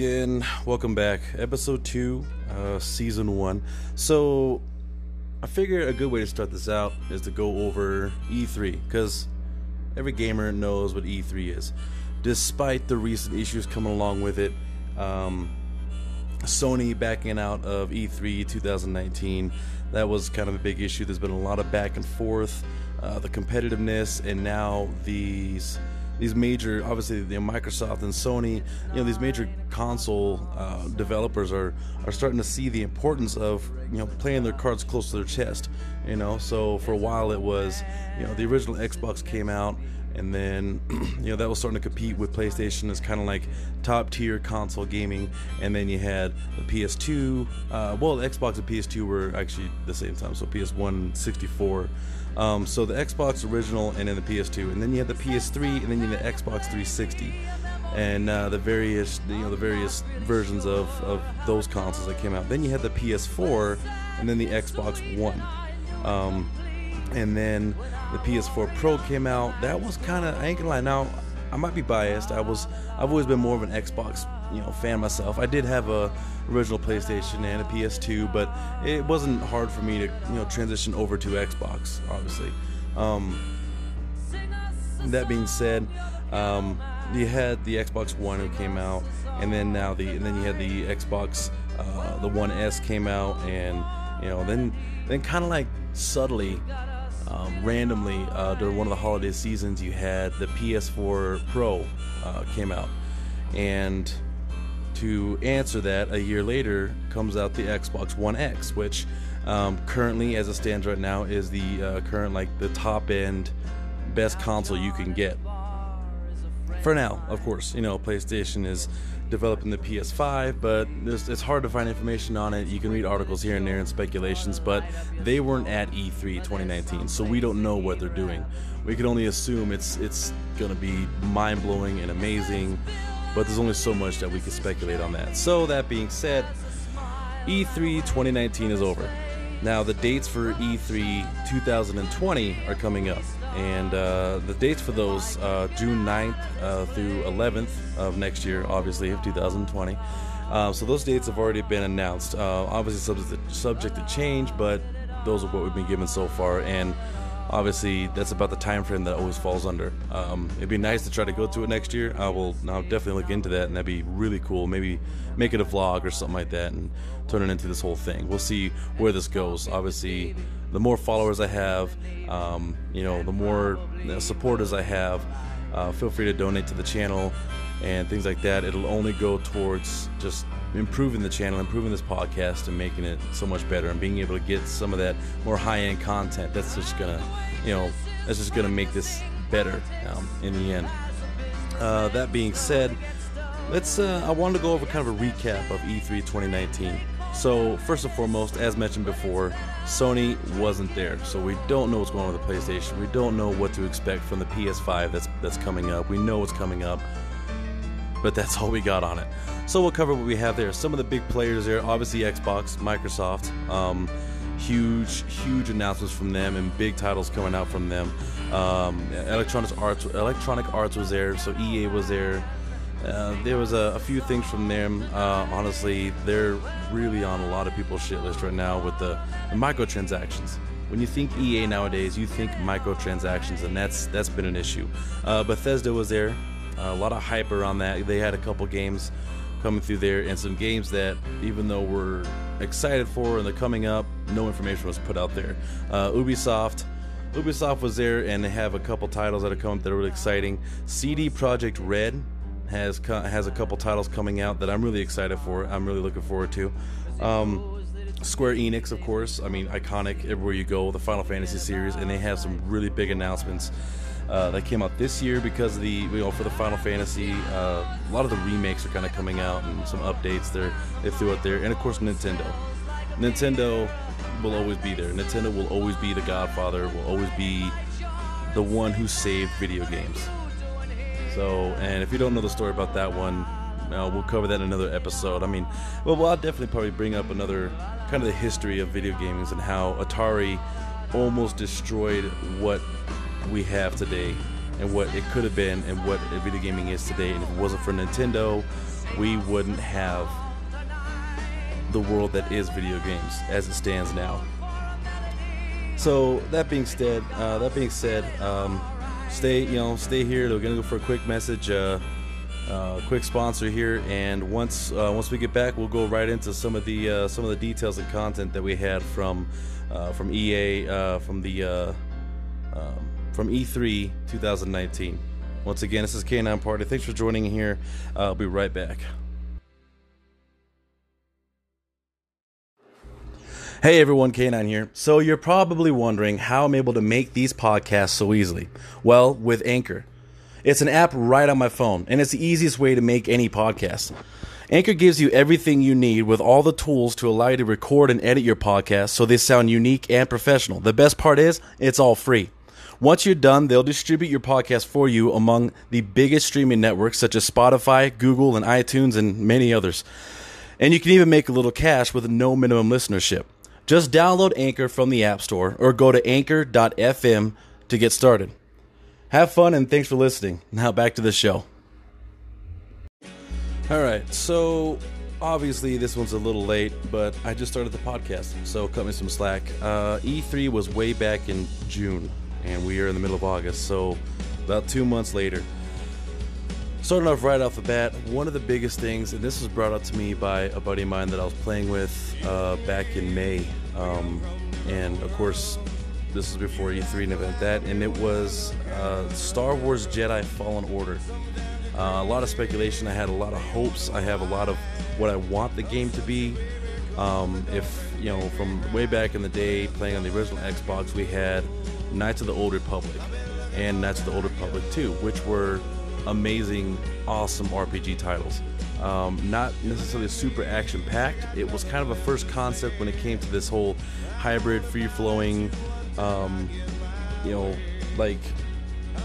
Again, welcome back. Episode 2, uh, Season 1. So, I figure a good way to start this out is to go over E3, because every gamer knows what E3 is. Despite the recent issues coming along with it, um, Sony backing out of E3 2019, that was kind of a big issue. There's been a lot of back and forth, uh, the competitiveness, and now these these major, obviously, know, Microsoft and Sony, you know, these major console uh, developers are are starting to see the importance of you know playing their cards close to their chest. You know, so for a while it was, you know, the original Xbox came out and then you know that was starting to compete with PlayStation as kind of like top tier console gaming, and then you had the PS2. Uh, well, the Xbox and PS2 were actually the same time, so PS1, 64. Um, so the Xbox original, and then the PS2, and then you had the PS3, and then you had the Xbox 360, and uh, the various you know the various versions of of those consoles that came out. Then you had the PS4, and then the Xbox One. Um, and then the PS4 Pro came out. That was kind of I ain't gonna lie. Now I might be biased. I was I've always been more of an Xbox you know fan myself. I did have a original PlayStation and a PS2, but it wasn't hard for me to you know transition over to Xbox. Obviously. Um, that being said, um, you had the Xbox One who came out, and then now the and then you had the Xbox uh, the One S came out, and you know then then kind of like subtly um, randomly uh, during one of the holiday seasons you had the ps4 pro uh, came out and to answer that a year later comes out the xbox one x which um, currently as it stands right now is the uh, current like the top end best console you can get for now of course you know playstation is developing the PS5, but it's hard to find information on it. You can read articles here and there and speculations, but they weren't at E3 2019, so we don't know what they're doing. We can only assume it's it's to be mind blowing and amazing, but there's only so much that we can speculate on that. So that being said, E3 2019 is over. Now the dates for E3 2020 are coming up and uh, the dates for those uh, June 9th uh, through 11th of next year, obviously of 2020. Uh, so those dates have already been announced. Uh, obviously subject subject to change, but those are what we've been given so far, and obviously that's about the time frame that always falls under. Um, it'd be nice to try to go to it next year. I will I'll definitely look into that, and that'd be really cool. Maybe make it a vlog or something like that, and turn it into this whole thing. We'll see where this goes. Obviously the more followers I have, um, you know, the more supporters I have, uh, feel free to donate to the channel and things like that. It'll only go towards just improving the channel, improving this podcast, and making it so much better, and being able to get some of that more high-end content. That's just gonna, you know, that's just gonna make this better um, in the end. Uh, that being said, let's. Uh, I wanted to go over kind of a recap of E3 2019. So, first and foremost, as mentioned before, Sony wasn't there. So we don't know what's going on with the PlayStation. We don't know what to expect from the PS5 that's that's coming up. We know what's coming up. But that's all we got on it. So we'll cover what we have there. Some of the big players there, obviously Xbox, Microsoft. Um, huge, huge announcements from them and big titles coming out from them. Um, Electronic Arts, Electronic Arts was there, so EA was there. Uh, there was a, a, few things from them. Uh, honestly, they're really on a lot of people's shit list right now with the, the, microtransactions. When you think EA nowadays, you think microtransactions, and that's that's been an issue. Uh, Bethesda was there, a lot of hype around that. They had a couple games coming through there, and some games that, even though we're excited for and they're coming up, no information was put out there. Uh, Ubisoft. Ubisoft was there, and they have a couple titles that are coming that are really exciting. CD Projekt Red has has a couple titles coming out that I'm really excited for. I'm really looking forward to. Um, Square Enix, of course. I mean, iconic everywhere you go. The Final Fantasy series, and they have some really big announcements uh, that came out this year because of the you know for the Final Fantasy. Uh, a lot of the remakes are kind of coming out and some updates there they threw out there, and of course Nintendo. Nintendo will always be there. Nintendo will always be the Godfather. Will always be the one who saved video games. So, and if you don't know the story about that one, uh, we'll cover that in another episode. I mean, well, well, I'll definitely probably bring up another kind of the history of video games and how Atari almost destroyed what we have today and what it could have been and what video gaming is today. And if it wasn't for Nintendo, we wouldn't have the world that is video games as it stands now. So that being said, uh, that being said, um, stay you know stay here. We're gonna go for a quick message, uh, uh, quick sponsor here, and once uh, once we get back, we'll go right into some of the uh, some of the details and content that we had from uh, from EA from the um, from E3 2019. Once again, this is K9 Party. Thanks for joining here. Uh, I'll be right back. Hey everyone, K9 here. So you're probably wondering how I'm able to make these podcasts so easily. Well, with Anchor. It's an app right on my phone, and it's the easiest way to make any podcast. Anchor gives you everything you need with all the tools to allow you to record and edit your podcast so they sound unique and professional. The best part is, it's all free. Once you're done, they'll distribute your podcast for you among the biggest streaming networks such as Spotify, Google, and iTunes, and many others. And you can even make a little cash with no minimum listenership. Just download Anchor from the App Store or go to anchor.fm to get started. Have fun and thanks for listening. Now back to the show. All right, so obviously this one's a little late, but I just started the podcast, so cut me some slack. Uh, E3 was way back in June, and we are in the middle of August, so about two months later. Starting off right off the bat, one of the biggest things, and this was brought up to me by a buddy of mine that I was playing with uh, back in May, um, and of course, this was before E3 and event that, and it was uh, Star Wars Jedi Fallen Order. Uh, a lot of speculation. I had a lot of hopes. I have a lot of what I want the game to be. Um, if you know, from way back in the day, playing on the original Xbox, we had Knights of the Old Republic and Knights of the Old Republic 2, which were amazing, awesome RPG titles. Um, not necessarily super action packed. It was kind of a first concept when it came to this whole hybrid, free flowing, um, you know, like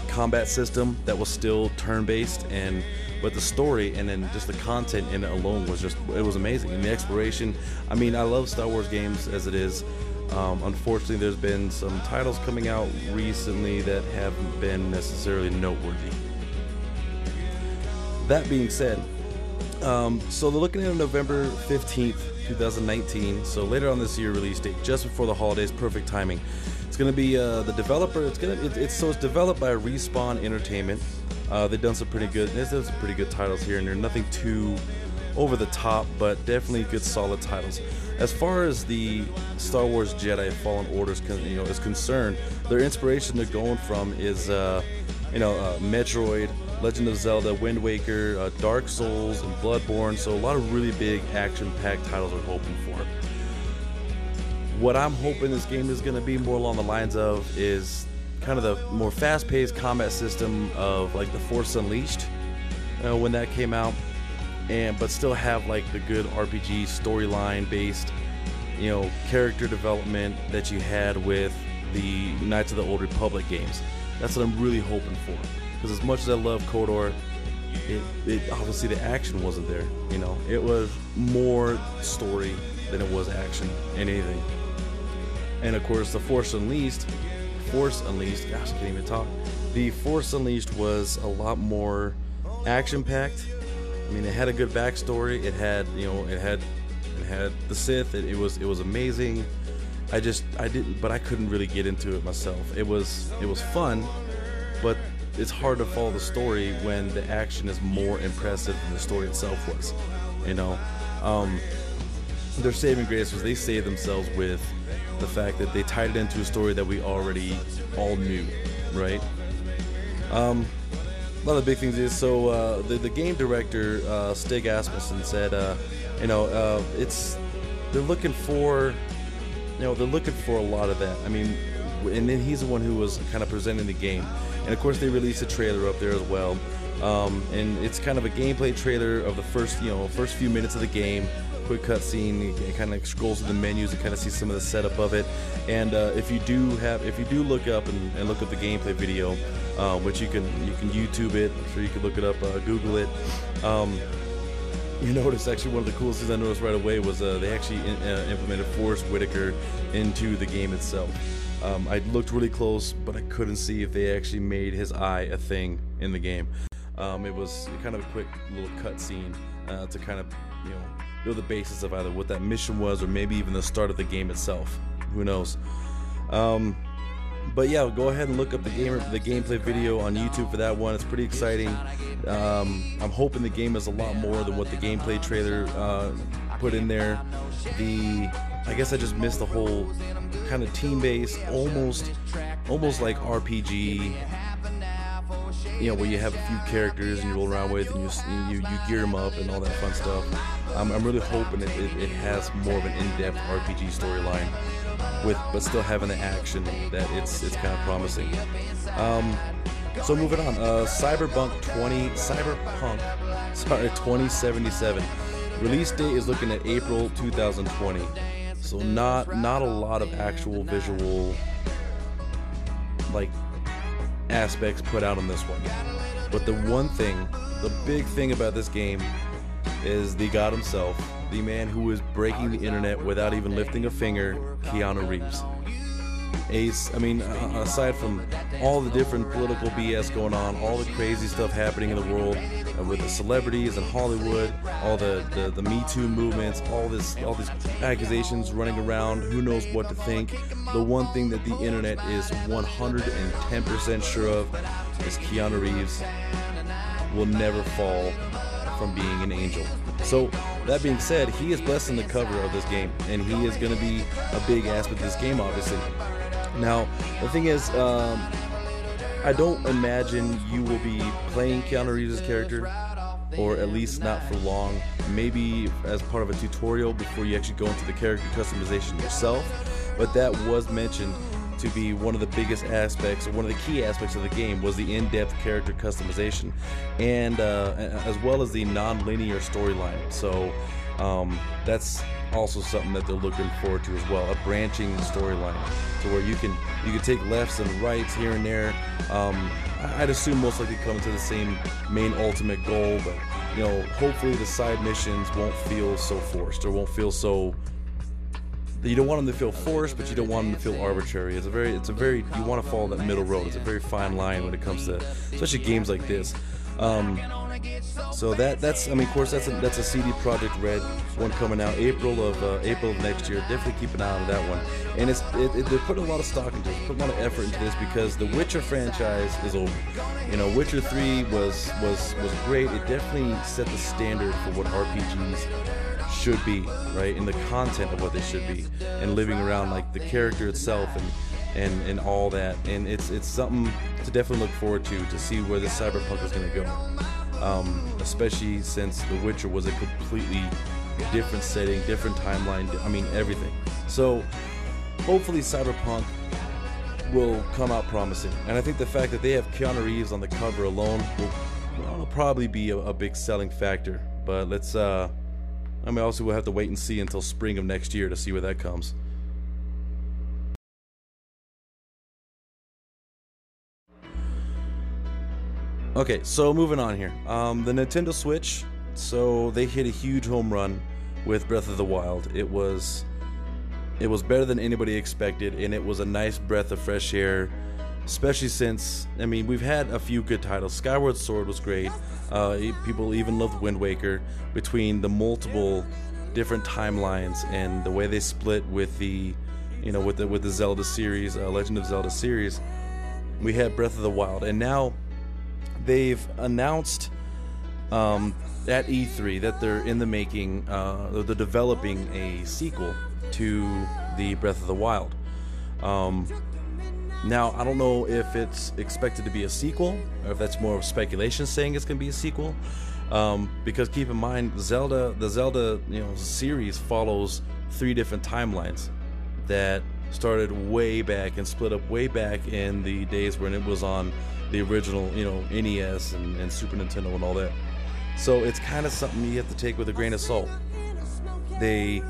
combat system that was still turn based and but the story and then just the content in it alone was just it was amazing and the exploration i mean i love star wars games as it is um, unfortunately there's been some titles coming out recently that haven't been necessarily noteworthy that being said, um, so they're looking at November 15th, 2019. So later on this year release date, just before the holidays, perfect timing. It's going to be uh, the developer. It's going to it, it's so it's developed by Respawn Entertainment. Uh, they've done some pretty good. There's some pretty good titles here, and they're nothing too over the top, but definitely good solid titles. As far as the Star Wars Jedi Fallen Orders, you know, is concerned, their inspiration they're going from is, uh, you know, uh, Metroid, Legend of Zelda, Wind Waker, uh, Dark Souls, and Bloodborne. So a lot of really big action-packed titles we're hoping for. What I'm hoping this game is going to be more along the lines of is kind of the more fast-paced combat system of like the Force Unleashed uh, when that came out, and but still have like the good RPG storyline based, you know, character development that you had with the Knights of the Old Republic games. That's what I'm really hoping for because as much as I love KOTOR, it, it obviously the action wasn't there. You know, it was more story than it was action in anything. And of course, the Force Unleashed, Force Unleashed, gosh, I can't even talk. The Force Unleashed was a lot more action packed. I mean, it had a good backstory. It had, you know, it had, it had the Sith. It, it was, it was amazing. I just, I didn't, but I couldn't really get into it myself. It was, it was fun, but it's hard to follow the story when the action is more impressive than the story itself was. You know, um, their saving grace was they saved themselves with the fact that they tied it into a story that we already all knew, right? Um, a of the big things is so uh, the the game director uh, Stig Asmussen said, uh, you know, uh, it's they're looking for, you know, they're looking for a lot of that. I mean, and then he's the one who was kind of presenting the game and of course they released a trailer up there as well. Um, and it's kind of a gameplay trailer of the first, you know, first few minutes of the game. Quick cutscene. It kind of scrolls through the menus and kind of see some of the setup of it. And uh, if you do have, if you do look up and, and look up the gameplay video, uh, which you can you can YouTube it, I'm sure you can look it up, uh, Google it. Um, you notice actually one of the coolest things I noticed right away was uh, they actually in, uh, implemented Forest Whitaker into the game itself. Um, I looked really close, but I couldn't see if they actually made his eye a thing in the game. Um, it was kind of a quick little cut scene uh, to kind of, you know, build the basis of either what that mission was or maybe even the start of the game itself. Who knows? Um, but yeah, go ahead and look up the gamer the gameplay video on YouTube for that one. It's pretty exciting. Um, I'm hoping the game is a lot more than what the gameplay trailer uh, put in there. The I guess I just missed the whole kind of team-based, almost almost like RPG. You know, where you have a few characters and you roll around with, and you you, you gear them up and all that fun stuff. I'm, I'm really hoping it, it, it has more of an in-depth RPG storyline with but still having the action that it's it's kind of promising. Um, so moving on, uh, Cyberpunk 20, Cyberpunk, sorry, 2077. Release date is looking at April 2020. So not not a lot of actual visual like aspects put out on this one. But the one thing, the big thing about this game is the god himself, the man who is breaking the internet without even lifting a finger, Keanu Reeves. Ace, I mean, aside from all the different political BS going on, all the crazy stuff happening in the world uh, with the celebrities and Hollywood, all the, the, the Me Too movements, all this all these accusations running around, who knows what to think. The one thing that the internet is 110% sure of is Keanu Reeves will never fall from being an angel. So, that being said, he is blessing the cover of this game, and he is going to be a big aspect of this game, obviously. Now, the thing is, um, I don't imagine you will be playing Keanu Reeves' character, or at least not for long. Maybe as part of a tutorial before you actually go into the character customization yourself. But that was mentioned to be one of the biggest aspects, or one of the key aspects of the game, was the in-depth character customization, and uh, as well as the non-linear storyline. So um, that's also something that they're looking forward to as well, a branching storyline, to where you can you can take lefts and rights here and there. Um, I'd assume most likely come to the same main ultimate goal, but you know, hopefully the side missions won't feel so forced or won't feel so you don't want them to feel forced, but you don't want them to feel arbitrary. It's a very, it's a very, you want to follow that middle road. It's a very fine line when it comes to, especially games like this. Um, so that that's I mean of course that's a, that's a CD Projekt Red one coming out April of uh, April of next year. Definitely keep an eye on that one. And it's it, it, they're putting a lot of stock into it, putting a lot of effort into this because the Witcher franchise is over. You know, Witcher Three was was was great. It definitely set the standard for what RPGs should be, right? And the content of what they should be, and living around like the character itself and and and all that. And it's it's something to definitely look forward to to see where this cyberpunk is going to go. Um, especially since The Witcher was a completely different setting, different timeline. I mean everything. So hopefully Cyberpunk will come out promising. And I think the fact that they have Keanu Reeves on the cover alone will, will probably be a, a, big selling factor. But let's uh I mean also we'll have to wait and see until spring of next year to see where that comes. Okay, so moving on here. Um, the Nintendo Switch, so they hit a huge home run with Breath of the Wild. It was it was better than anybody expected, and it was a nice breath of fresh air. Especially since, I mean, we've had a few good titles. Skyward Sword was great. Uh, people even loved Wind Waker. Between the multiple different timelines and the way they split with the, you know, with the with the Zelda series, uh, Legend of Zelda series, we had Breath of the Wild, and now they've announced um, at E3 that they're in the making, uh, they're developing a sequel to the Breath of the Wild. Um, now, I don't know if it's expected to be a sequel or if that's more of speculation saying it's going to be a sequel. Um, because keep in mind, Zelda, the Zelda, you know, series follows three different timelines that started way back and split up way back in the days when it was on the original, you know, NES and, and Super Nintendo and all that. So it's kind of something you have to take with a grain of salt. They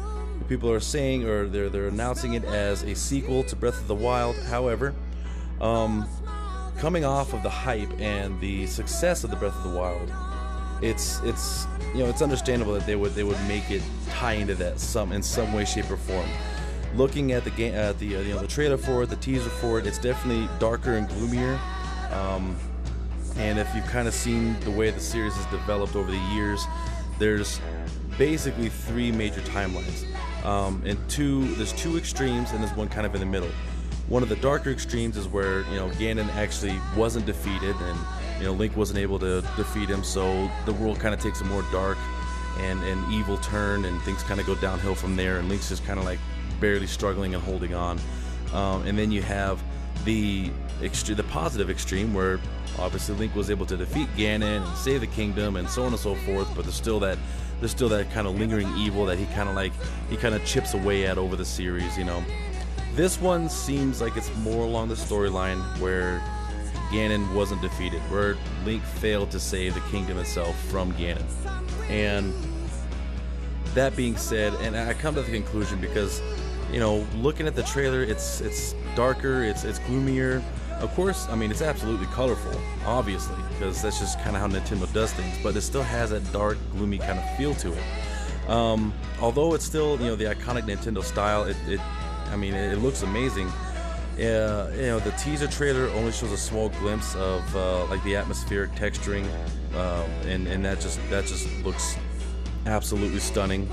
people are saying or they're they're announcing it as a sequel to Breath of the Wild. However, um, coming off of the hype and the success of the Breath of the Wild, it's it's you know it's understandable that they would they would make it tie into that some in some way, shape, or form. Looking at the game, at the uh, you know the trailer for it, the teaser for it, it's definitely darker and gloomier. Um, and if you've kind of seen the way the series has developed over the years, there's basically three major timelines. Um, and two, there's two extremes, and there's one kind of in the middle. One of the darker extremes is where you know Ganon actually wasn't defeated, and you know Link wasn't able to defeat him, so the world kind of takes a more dark and and evil turn, and things kind of go downhill from there, and Link's just kind of like barely struggling and holding on. Um, and then you have the extre- the positive extreme where obviously Link was able to defeat Ganon and save the kingdom and so on and so forth, but there's still that there's still that kind of lingering evil that he kind of like he kind of chips away at over the series, you know. This one seems like it's more along the storyline where Ganon wasn't defeated, where Link failed to save the kingdom itself from Ganon. And that being said, and I come to the conclusion because, you know, looking at the trailer, it's it's darker, it's it's gloomier. Of course, I mean it's absolutely colorful, obviously, because that's just kind of how Nintendo does things. But it still has that dark, gloomy kind of feel to it. Um, although it's still, you know, the iconic Nintendo style, it, it I mean, it, it looks amazing. Uh, you know, the teaser trailer only shows a small glimpse of uh, like the atmospheric texturing, uh, and and that just that just looks absolutely stunning.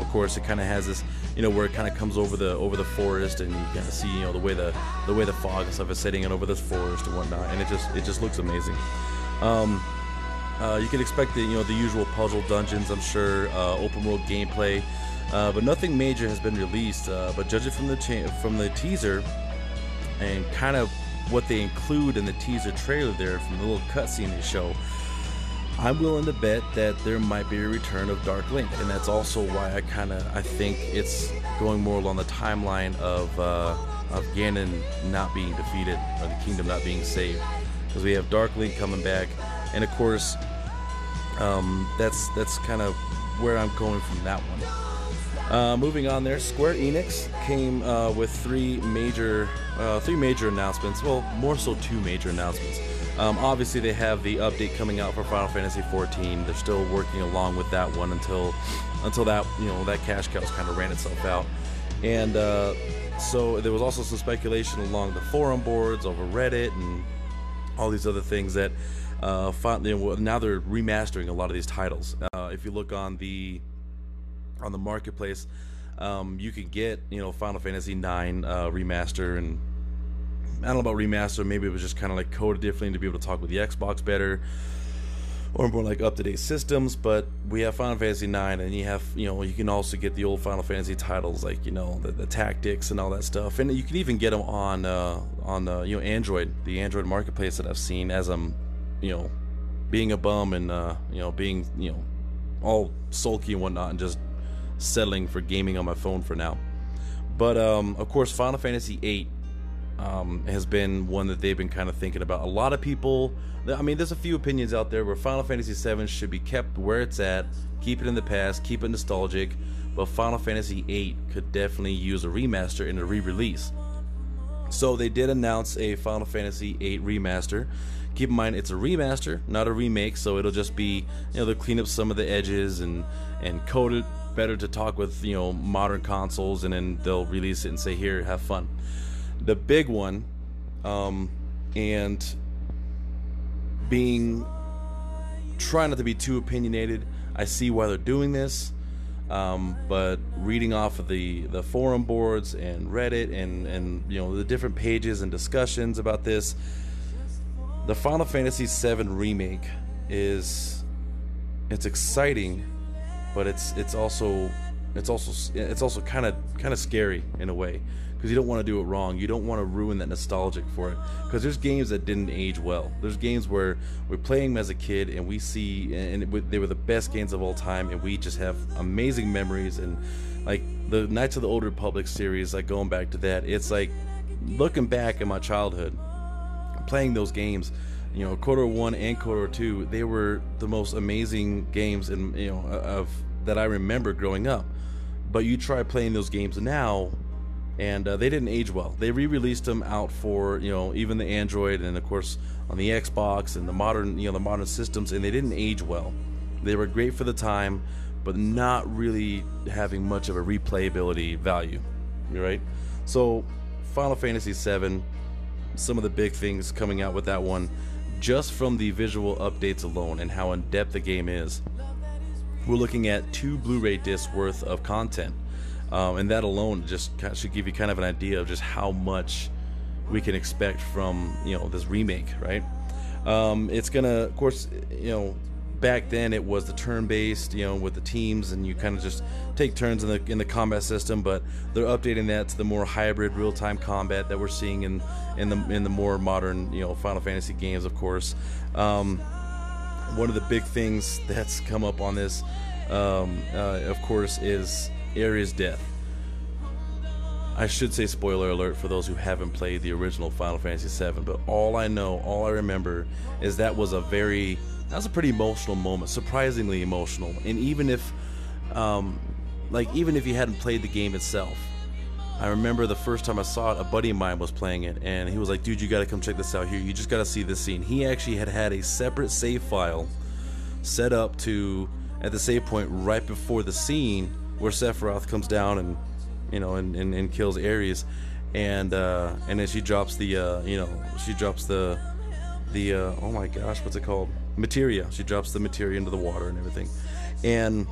Of course, it kind of has this, you know, where it kind of comes over the over the forest, and you kind of see, you know, the way the the way the fog and stuff is setting in over this forest and whatnot, and it just it just looks amazing. Um, uh, you can expect the you know the usual puzzle dungeons, I'm sure, uh, open world gameplay, uh, but nothing major has been released. Uh, but judging from the cha- from the teaser and kind of what they include in the teaser trailer there from the little cutscene they show, I'm willing to bet that there might be a return of Dark Link, and that's also why I kind of I think it's going more along the timeline of uh, of Ganon not being defeated or the kingdom not being saved, because we have Dark Link coming back, and of course, um, that's that's kind of where I'm going from that one. Uh, moving on there, Square Enix came uh, with three major, uh, three major announcements. Well, more so two major announcements. Um, obviously, they have the update coming out for Final Fantasy XIV. They're still working along with that one until, until that you know that cash cow's kind of ran itself out. And uh, so there was also some speculation along the forum boards over Reddit and all these other things that uh, now they're remastering a lot of these titles. Uh, if you look on the on the marketplace, um, you can get you know Final Fantasy IX uh, remaster, and I don't know about remaster. Maybe it was just kind of like coded differently to be able to talk with the Xbox better, or more like up to date systems. But we have Final Fantasy IX, and you have you know you can also get the old Final Fantasy titles like you know the, the tactics and all that stuff, and you can even get them on uh, on uh, you know Android, the Android marketplace that I've seen as I'm you know being a bum and uh, you know being you know all sulky and whatnot, and just settling for gaming on my phone for now. But um, of course, Final Fantasy VIII um, has been one that they've been kind of thinking about. A lot of people, I mean, there's a few opinions out there where Final Fantasy VII should be kept where it's at, keep it in the past, keep it nostalgic. But Final Fantasy VIII could definitely use a remaster and a re-release. So they did announce a Final Fantasy VIII remaster. Keep in mind, it's a remaster, not a remake, so it'll just be, you know, they'll clean up some of the edges and and code it better to talk with, you know, modern consoles, and then they'll release it and say, here, have fun. The big one, um, and being trying not to be too opinionated, I see why they're doing this. Um, but reading off of the, the forum boards and Reddit and, and you know the different pages and discussions about this, the Final Fantasy VII remake is it's exciting, but it's it's also it's also it's also kind of kind of scary in a way because you don't want to do it wrong. You don't want to ruin that nostalgic for it because there's games that didn't age well. There's games where we're playing them as a kid and we see and they were the best games of all time and we just have amazing memories and like the Knights of the Old Republic series. Like going back to that, it's like looking back in my childhood, playing those games. You know, KOTOR one and KOTOR two, they were the most amazing games in you know of that I remember growing up. But you try playing those games now, and uh, they didn't age well. They re-released them out for you know even the Android and of course on the Xbox and the modern you know the modern systems, and they didn't age well. They were great for the time, but not really having much of a replayability value. right? So, Final Fantasy VII, some of the big things coming out with that one, just from the visual updates alone and how in depth the game is. We're looking at two Blu-ray discs worth of content, um, and that alone just should give you kind of an idea of just how much we can expect from you know this remake, right? Um, it's gonna, of course, you know, back then it was the turn-based, you know, with the teams, and you kind of just take turns in the in the combat system. But they're updating that to the more hybrid, real-time combat that we're seeing in in the in the more modern, you know, Final Fantasy games, of course. Um, one of the big things that's come up on this, um, uh, of course, is Aeris' death. I should say spoiler alert for those who haven't played the original Final Fantasy VII, but all I know, all I remember, is that was a very that was a pretty emotional moment, surprisingly emotional. And even if, um, like, even if you hadn't played the game itself, I remember the first time I saw it, a buddy of mine was playing it, and he was like, "Dude, you got to come check this out here. You just got to see this scene." He actually had had a separate save file set up to at the save point right before the scene where Sephiroth comes down and you know and, and, and kills Aeris, and uh, and then she drops the uh, you know she drops the the uh, oh my gosh what's it called materia. She drops the materia into the water and everything. And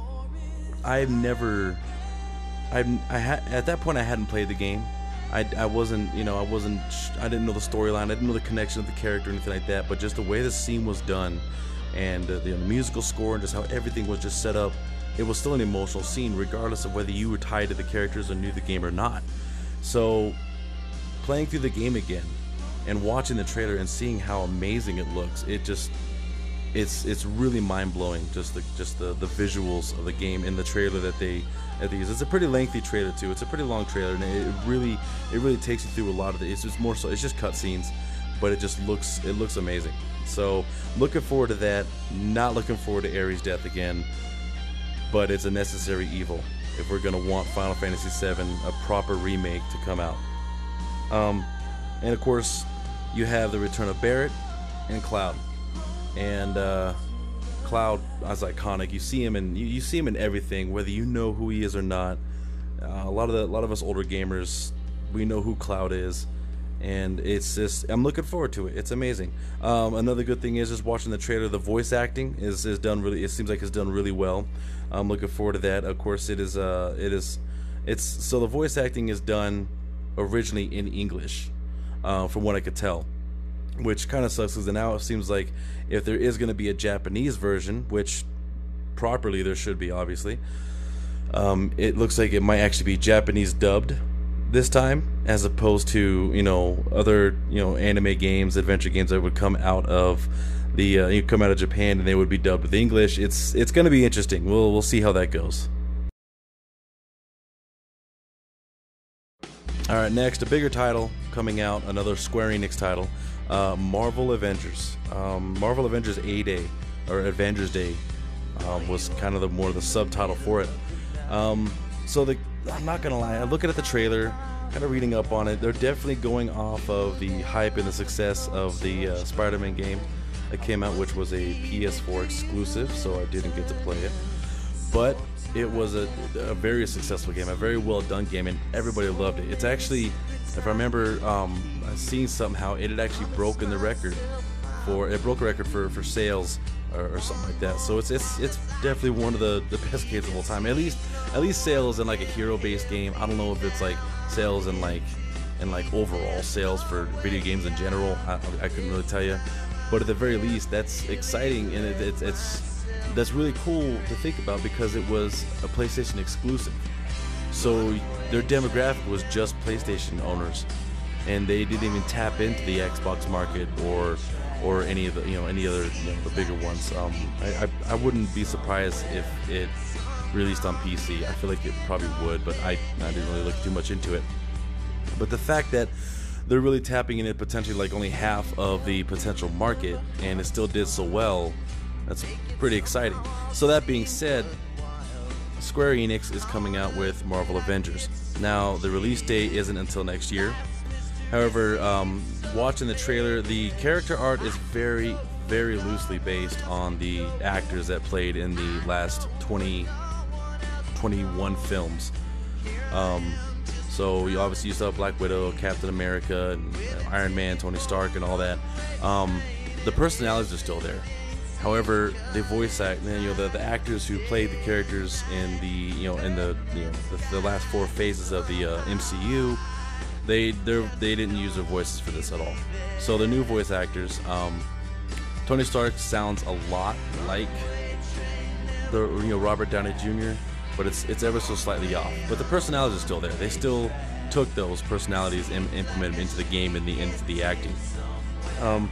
I've never, I've, I had at that point I hadn't played the game. I, I wasn't, you know, I wasn't, I didn't know the storyline. I didn't know the connection of the character or anything like that. But just the way the scene was done, and uh, the, the musical score and just how everything was just set up, it was still an emotional scene, regardless of whether you were tied to the characters or knew the game or not. So, playing through the game again and watching the trailer and seeing how amazing it looks, it just it's it's really mind blowing just the just the, the visuals of the game in the trailer that they that they use. It's a pretty lengthy trailer too. It's a pretty long trailer and it really it really takes you through a lot of the. It's just more so it's just cutscenes, but it just looks it looks amazing. So looking forward to that. Not looking forward to Aeris' death again, but it's a necessary evil if we're gonna want Final Fantasy VII a proper remake to come out. Um, and of course, you have the return of Barret and Cloud and uh, Cloud is iconic. You see him in you, you, see him in everything, whether you know who he is or not. Uh, a lot of the, a lot of us older gamers, we know who Cloud is, and it's just I'm looking forward to it. It's amazing. Um, another good thing is just watching the trailer. The voice acting is, is done really. It seems like it's done really well. I'm looking forward to that. Of course, it is. Uh, it is. It's so the voice acting is done originally in English, uh, from what I could tell which kind of sucks because now it seems like if there is going to be a Japanese version, which properly there should be, obviously, um, it looks like it might actually be Japanese dubbed this time, as opposed to you know other you know anime games, adventure games that would come out of the uh, you come out of Japan and they would be dubbed with English. It's it's going to be interesting. We'll we'll see how that goes. All right, next a bigger title coming out, another Square Enix title uh, Marvel Avengers. Um, Marvel Avengers A Day or Avengers Day um, was kind of the more the subtitle for it. Um, so the I'm not gonna lie, looking at the trailer, kind of reading up on it. They're definitely going off of the hype and the success of the uh, Spider-Man game that came out, which was a PS4 exclusive, so I didn't get to play it. But it was a, a very successful game, a very well done game, and everybody loved it. It's actually, if I remember um, seeing somehow, it had actually broken the record for it broke a record for for sales or, or, something like that. So it's it's it's definitely one of the the best games of all time. At least at least sales in like a hero based game. I don't know if it's like sales and like and like overall sales for video games in general. I, I couldn't really tell you, but at the very least, that's exciting and it, it's it's that's really cool to think about because it was a PlayStation exclusive. So their demographic was just PlayStation owners, and they didn't even tap into the Xbox market or or any of the you know any other you know, the bigger ones. Um, I, I, I wouldn't be surprised if it released on PC. I feel like it probably would, but I I didn't really look too much into it. But the fact that they're really tapping into potentially like only half of the potential market, and it still did so well that's pretty exciting. So that being said, Square Enix is coming out with Marvel Avengers. Now, the release date isn't until next year. However, um, watching the trailer, the character art is very, very loosely based on the actors that played in the last 20, 21 films. Um, So you obviously you have Black Widow, Captain America, and Iron Man, Tony Stark, and all that. Um, the personalities are still there. However, the voice act, you know, the, the actors who played the characters in the, you know, in the, you know, the, the last four phases of the uh, MCU, they they didn't use their voices for this at all. So the new voice actors, um, Tony Stark sounds a lot like the you know Robert Downey Jr., but it's it's ever so slightly off. But the personalities are still there. They still took those personalities and implemented them into the game and the into the acting. Um,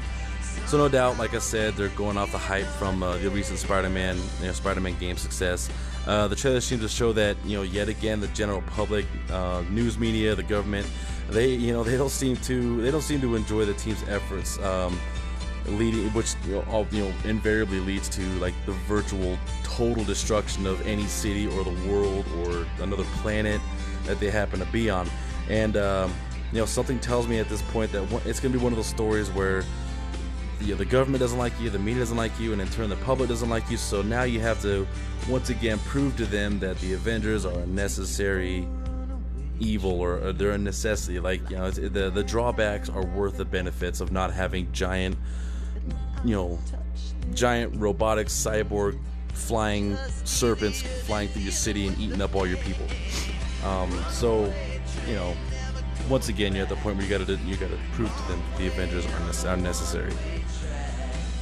so no doubt, like I said, they're going off the hype from uh, the recent Spider-Man, you know, Spider-Man game success. Uh, the trailer seems to show that you know yet again the general public, uh, news media, the government, they you know they don't seem to they don't seem to enjoy the team's efforts, um, leading which you know, invariably leads to like the virtual total destruction of any city or the world or another planet that they happen to be on, and um, you know something tells me at this point that it's going to be one of those stories where you know, the government doesn't like you, the media doesn't like you, and in turn the public doesn't like you. So now you have to once again prove to them that the Avengers are a necessary evil or, or they're a necessity. Like you know, the the drawbacks are worth the benefits of not having giant, you know, giant robotic cyborg flying serpents flying through your city and eating up all your people. Um, so, you know, once again, you're at the point where you gotta you gotta prove to them the Avengers are, necessary.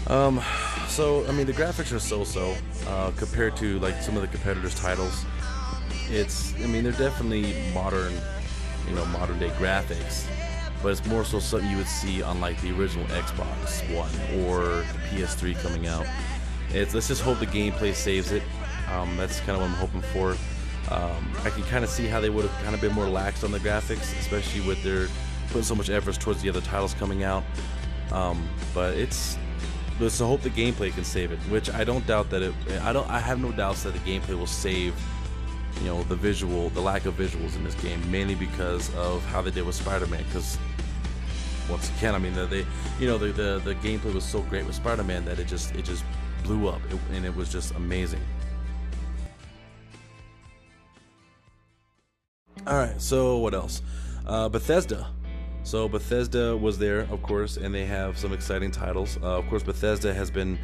Um, so I mean, the graphics are so-so uh, compared to like some of the competitors' titles. It's I mean, they're definitely modern, you know, modern day graphics, but it's more so something you would see on like the original Xbox One or the PS3 coming out. It's let's just hope the gameplay saves it. Um, that's kind of what I'm hoping for. Um, I can kind of see how they would have kind of been more lax on the graphics, especially with their putting so much effort towards the other titles coming out. Um, but it's let's hope the gameplay can save it, which I don't doubt that it. I don't. I have no doubts that the gameplay will save. You know the visual, the lack of visuals in this game, mainly because of how they did with Spider-Man. Because once again, I mean, they, you know, the, the the gameplay was so great with Spider-Man that it just it just blew up, it, and it was just amazing. All right, so what else? Uh, Bethesda. So Bethesda was there, of course, and they have some exciting titles. Uh, of course, Bethesda has been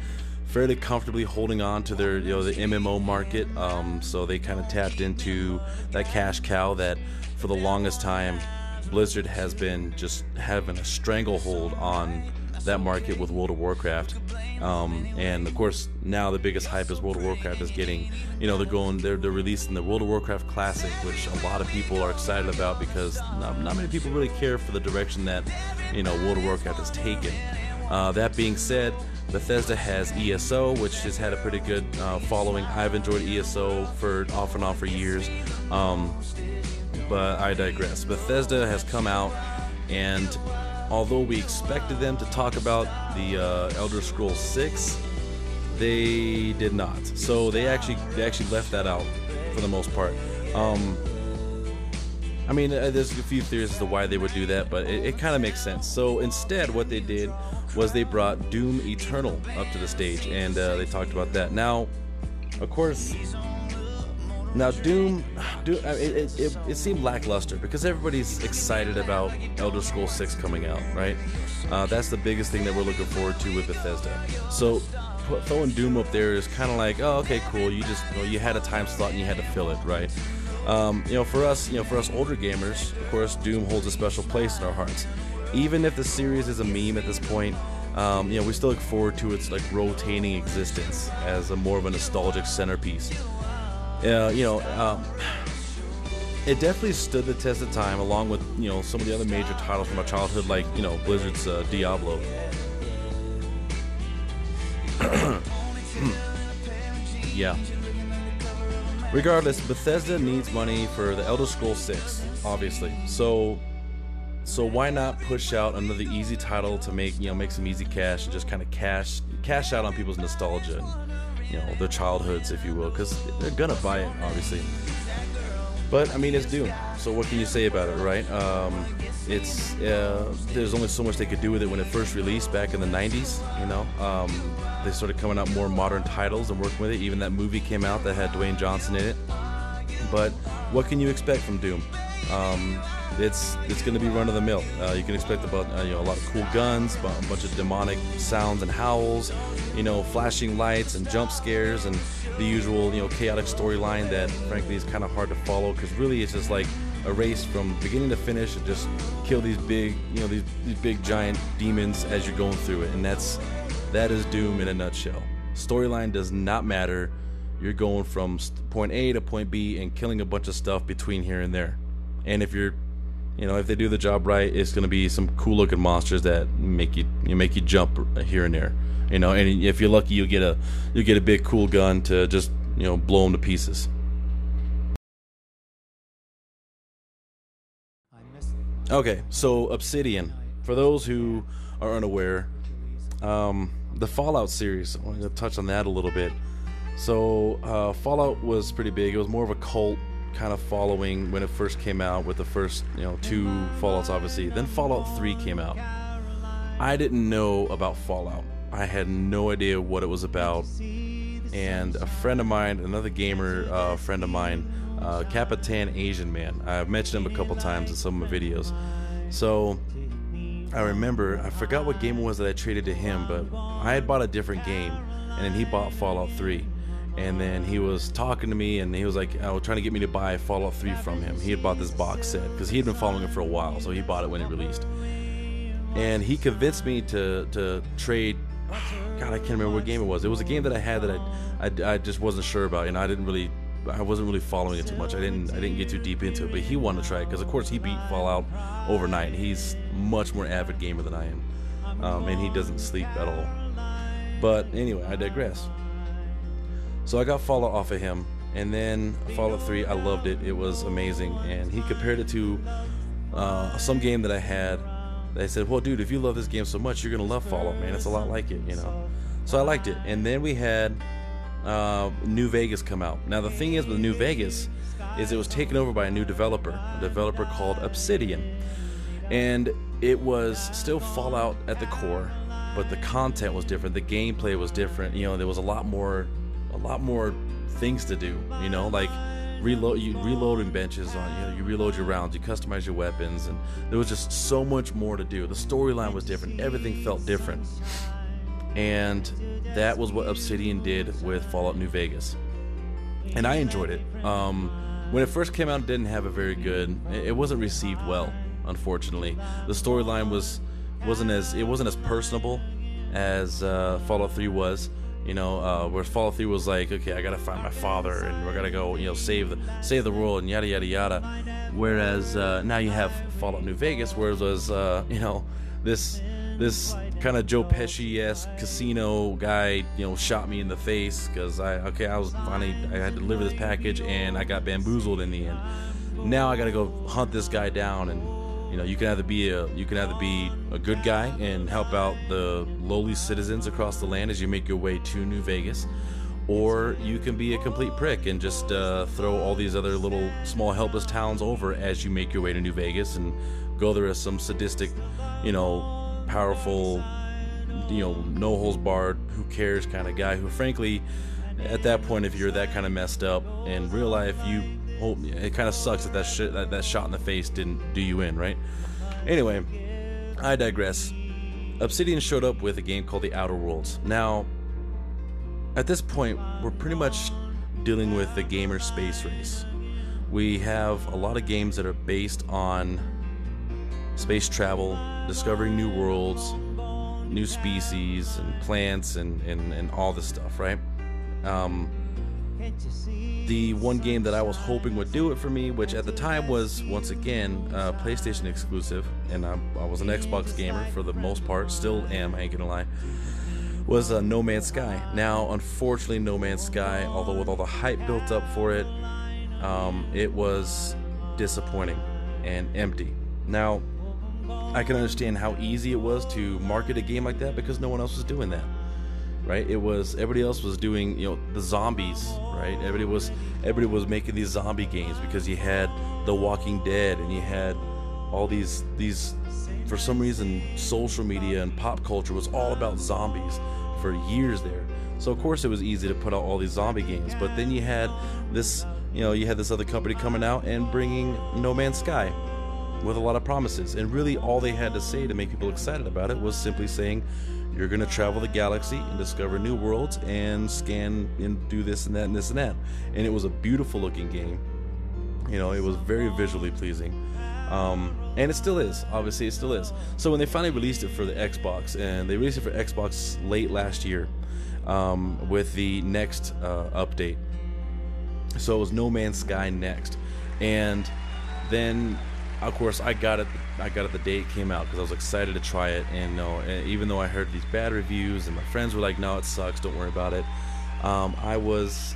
fairly comfortably holding on to their, you know, the MMO market. Um, so they kind of tapped into that cash cow that, for the longest time, Blizzard has been just having a stranglehold on that market with World of Warcraft. Um, and of course, now the biggest hype is World of Warcraft is getting, you know, they're going, they're, they're releasing the World of Warcraft Classic, which a lot of people are excited about because not, not many people really care for the direction that, you know, World of Warcraft has taken. Uh, that being said, Bethesda has ESO, which has had a pretty good uh, following. I've enjoyed ESO for off and on for years, um, but I digress. Bethesda has come out and although we expected them to talk about the uh, Elder Scrolls 6, they did not. So they actually they actually left that out for the most part. Um, I mean, uh, there's a few theories as to why they would do that, but it, it kind of makes sense. So instead, what they did was they brought Doom Eternal up to the stage, and uh, they talked about that. Now, of course, now, Doom, Doom it, it, it, it, seemed lackluster because everybody's excited about Elder Scrolls 6 coming out, right? Uh, that's the biggest thing that we're looking forward to with Bethesda. So, throwing Doom up there is kind of like, oh, okay, cool. You just, you, you had a time slot and you had to fill it, right? Um, you know, for us, you know, for us older gamers, of course, Doom holds a special place in our hearts. Even if the series is a meme at this point, um, you know, we still look forward to its like rotating existence as a more of a nostalgic centerpiece. Uh, you know, um, it definitely stood the test of time, along with you know some of the other major titles from our childhood, like you know Blizzard's uh, Diablo. yeah. Regardless, Bethesda needs money for the Elder Scrolls 6, obviously. So so why not push out another easy title to make, you know, make some easy cash and just kind of cash cash out on people's nostalgia you know their childhoods, if you will, because they're gonna buy it, obviously. But I mean, it's Doom. So what can you say about it, right? Um, it's uh, there's only so much they could do with it when it first released back in the '90s. You know, um, they started coming out more modern titles and working with it. Even that movie came out that had Dwayne Johnson in it. But what can you expect from Doom? Um, it's it's going to be run of the mill. Uh, you can expect about uh, you know a lot of cool guns, a bunch of demonic sounds and howls, you know, flashing lights and jump scares, and the usual you know chaotic storyline that frankly is kind of hard to follow because really it's just like a race from beginning to finish and just kill these big you know these, these big giant demons as you're going through it, and that's that is Doom in a nutshell. Storyline does not matter. You're going from point A to point B and killing a bunch of stuff between here and there. And if you're you know, if they do the job right, it's to be some cool looking monsters that make you you make you jump here and there. You know, and if you're lucky, you get a you get a big cool gun to just you know blow them to pieces. Okay, so Obsidian. For those who are unaware, um, the Fallout series. I'm going to touch on that a little bit. So uh, Fallout was pretty big. It was more of a cult kind of following when it first came out with the first, you know, two Fallouts obviously. Then Fallout 3 came out. I didn't know about Fallout. I had no idea what it was about. And a friend of mine, another gamer uh, friend of mine, uh, Capitan Asian Man. I've mentioned him a couple times in some of my videos. So I remember, I forgot what game it was that I traded to him, but I had bought a different game, and then he bought Fallout 3 and then he was talking to me and he was like was trying to get me to buy Fallout 3 from him. He had bought this box set because he had been following it for a while, so he bought it when it released. And he convinced me to to trade. God, I can't remember what game it was. It was a game that I had that I I, I just wasn't sure about, and I didn't really. I wasn't really following it too much. I didn't. I didn't get too deep into it. But he wanted to try it because, of course, he beat Fallout overnight. He's much more avid gamer than I am, um, and he doesn't sleep at all. But anyway, I digress. So I got Fallout off of him, and then Fallout 3, I loved it. It was amazing, and he compared it to uh, some game that I had. They said, "Well, dude, if you love this game so much, you're gonna love Fallout, man. It's a lot like it, you know." So I liked it, and then we had uh, New Vegas come out. Now the thing is with New Vegas is it was taken over by a new developer, a developer called Obsidian, and it was still Fallout at the core, but the content was different. The gameplay was different. You know, there was a lot more a lot more things to do. You know, like reload you reloading benches on you know you reload your rounds, you customize your weapons, and there was just so much more to do. The storyline was different. Everything felt different, and that was what Obsidian did with Fallout New Vegas, and I enjoyed it. Um, when it first came out, it didn't have a very good. It wasn't received well, unfortunately. The storyline was wasn't as it wasn't as personable as uh, Fallout 3 was you know, uh, where Fallout 3 was like, okay, I gotta find my father, and we're gonna go, you know, save the save the world, and yada yada yada. Whereas uh, now you have Fallout New Vegas, where it was, uh, you know, this this kind of Joe Pesci esque casino guy, you know, shot me in the face because I okay, I was finally I had to deliver this package, and I got bamboozled in the end. Now I gotta go hunt this guy down and you know, you can either be a you can either be a good guy and help out the lowly citizens across the land as you make your way to New Vegas, or you can be a complete prick and just uh, throw all these other little small helpless towns over as you make your way to New Vegas and go there as some sadistic, you know, powerful, you know, no holes barred, who cares kind of guy who, frankly, at that point, if you're that kind of messed up in real life, you hope it kind of sucks that that shit that, that shot in the face didn't do you in, right? Anyway, I digress. Obsidian showed up with a game called The Outer Worlds. Now, at this point, we're pretty much dealing with the gamer space race. We have a lot of games that are based on space travel, discovering new worlds, new species, and plants, and, and, and all this stuff, right? Um, the one game that I was hoping would do it for me, which at the time was once again uh, PlayStation exclusive, and I, I, was an Xbox gamer for the most part, still am, I ain't gonna lie, was uh, No Man's Sky. Now, unfortunately, No Man's Sky, although with all the hype built up for it, um, it was disappointing and empty. Now, I can understand how easy it was to market a game like that because no one else was doing that right? It was everybody else was doing, you know, the zombies, right? Everybody was everybody was making these zombie games because you had The Walking Dead and you had all these these for some reason social media and pop culture was all about zombies for years there. So of course it was easy to put out all these zombie games, but then you had this you know, you had this other company coming out and bringing No Man's Sky with a lot of promises. And really, all they had to say to make people excited about it was simply saying, you're going to travel the galaxy and discover new worlds and scan and do this and that and this and that. And it was a beautiful looking game. You know, it was very visually pleasing. Um, and it still is. Obviously, it still is. So when they finally released it for the Xbox, and they released it for Xbox late last year um, with the next uh, update. So it was No Man's Sky next, and then of course I got it. I got it the day it came out because I was excited to try it. And no, even though I heard these bad reviews and my friends were like, "No, it sucks. Don't worry about it," um, I was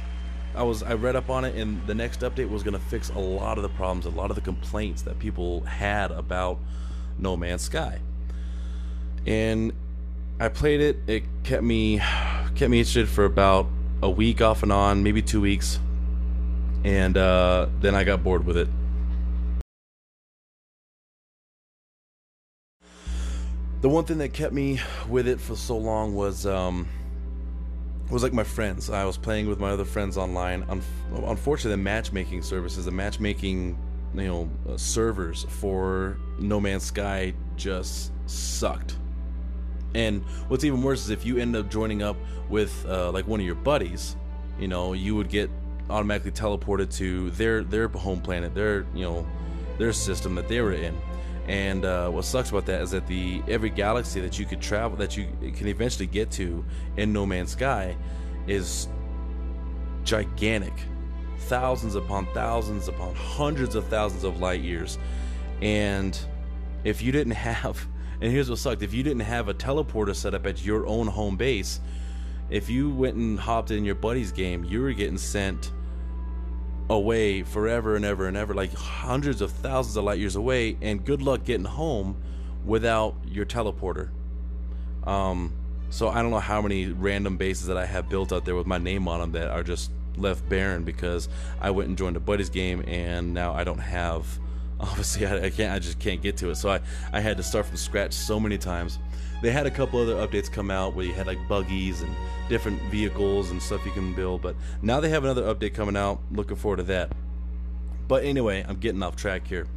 I was I read up on it, and the next update was going to fix a lot of the problems, a lot of the complaints that people had about No Man's Sky. And I played it. It kept me kept me interested for about a week off and on, maybe two weeks, and uh, then I got bored with it. The one thing that kept me with it for so long was um, was like my friends. I was playing with my other friends online. unfortunately, the matchmaking services, the matchmaking, you know, uh, servers for No Man's Sky just sucked. And what's even worse is if you end up joining up with uh, like one of your buddies, you know, you would get automatically teleported to their their home planet, their you know, their system that they were in. And uh, what sucks about that is that the every galaxy that you could travel, that you can eventually get to in No Man's Sky, is gigantic, thousands upon thousands upon hundreds of thousands of light years. And if you didn't have, and here's what sucked, if you didn't have a teleporter set up at your own home base, if you went and hopped in your buddy's game, you were getting sent away forever and ever and ever, like hundreds of thousands of light years away, and good luck getting home without your teleporter. Um, so I don't know how many random bases that I have built out there with my name on them that are just left barren because I went and joined a buddy's game and now I don't have. Obviously, I, I can't. I just can't get to it. So I I had to start from scratch so many times. They had a couple other updates come out where you had like buggies and different vehicles and stuff you can build. But now they have another update coming out. Looking forward to that. But anyway, I'm getting off track here.